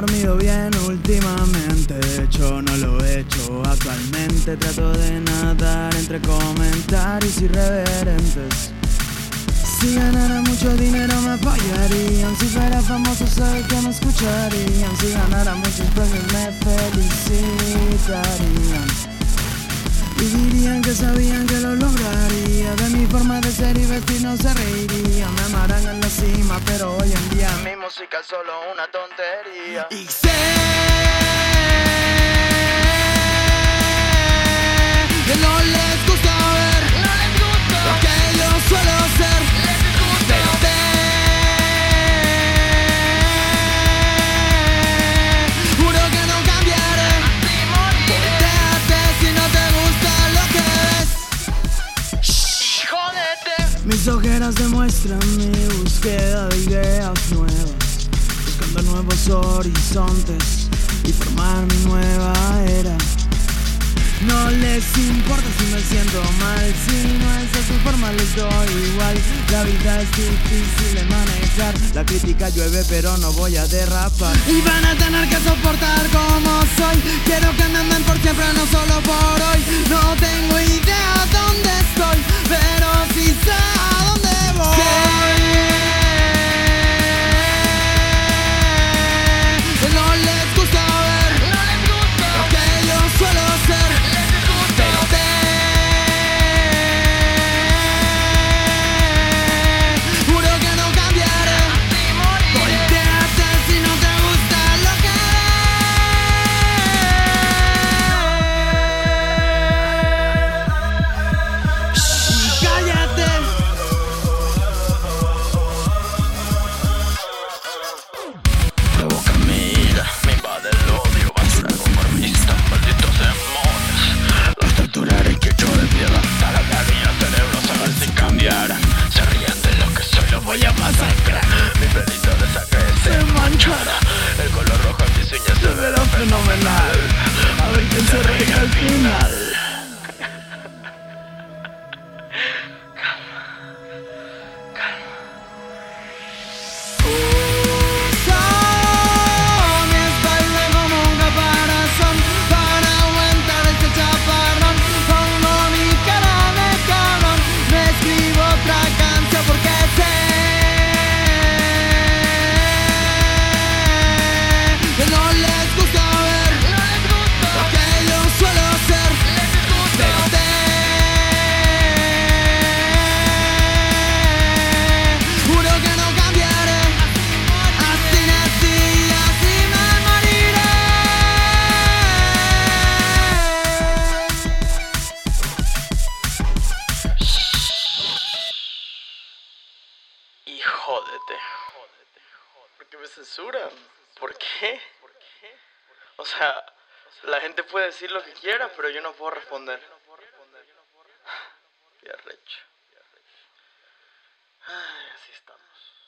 dormido bien últimamente. De hecho, no lo he hecho actualmente. Trato de nadar entre comentarios irreverentes. Si ganara mucho dinero me apoyarían Si fuera famoso sé que me escucharían Si ganara muchos premios me felicitarían Y dirían que sabían que lo lograría De mi forma de ser y vestir no se reirían Me amarán pero hoy en día Mi música es solo una tontería. Y sé Mis ojeras demuestran mi búsqueda de ideas nuevas Buscando nuevos horizontes y formar mi nueva era no les importa si me siento mal, si no es de su forma les doy igual. La vida es difícil de manejar, la crítica llueve pero no voy a derrapar. Y van a tener que soportar como soy. Quiero que me amen por siempre, no solo por hoy. No tengo Mi pelito de sangre se manchará. El color rojo en mis uñas se verá fenomenal. A ver quién se ríe jódete. ¿Por qué me censuran? ¿Por qué? O sea, la gente puede decir lo que quiera, pero yo no puedo responder. Qué arrecho. Ay, así estamos.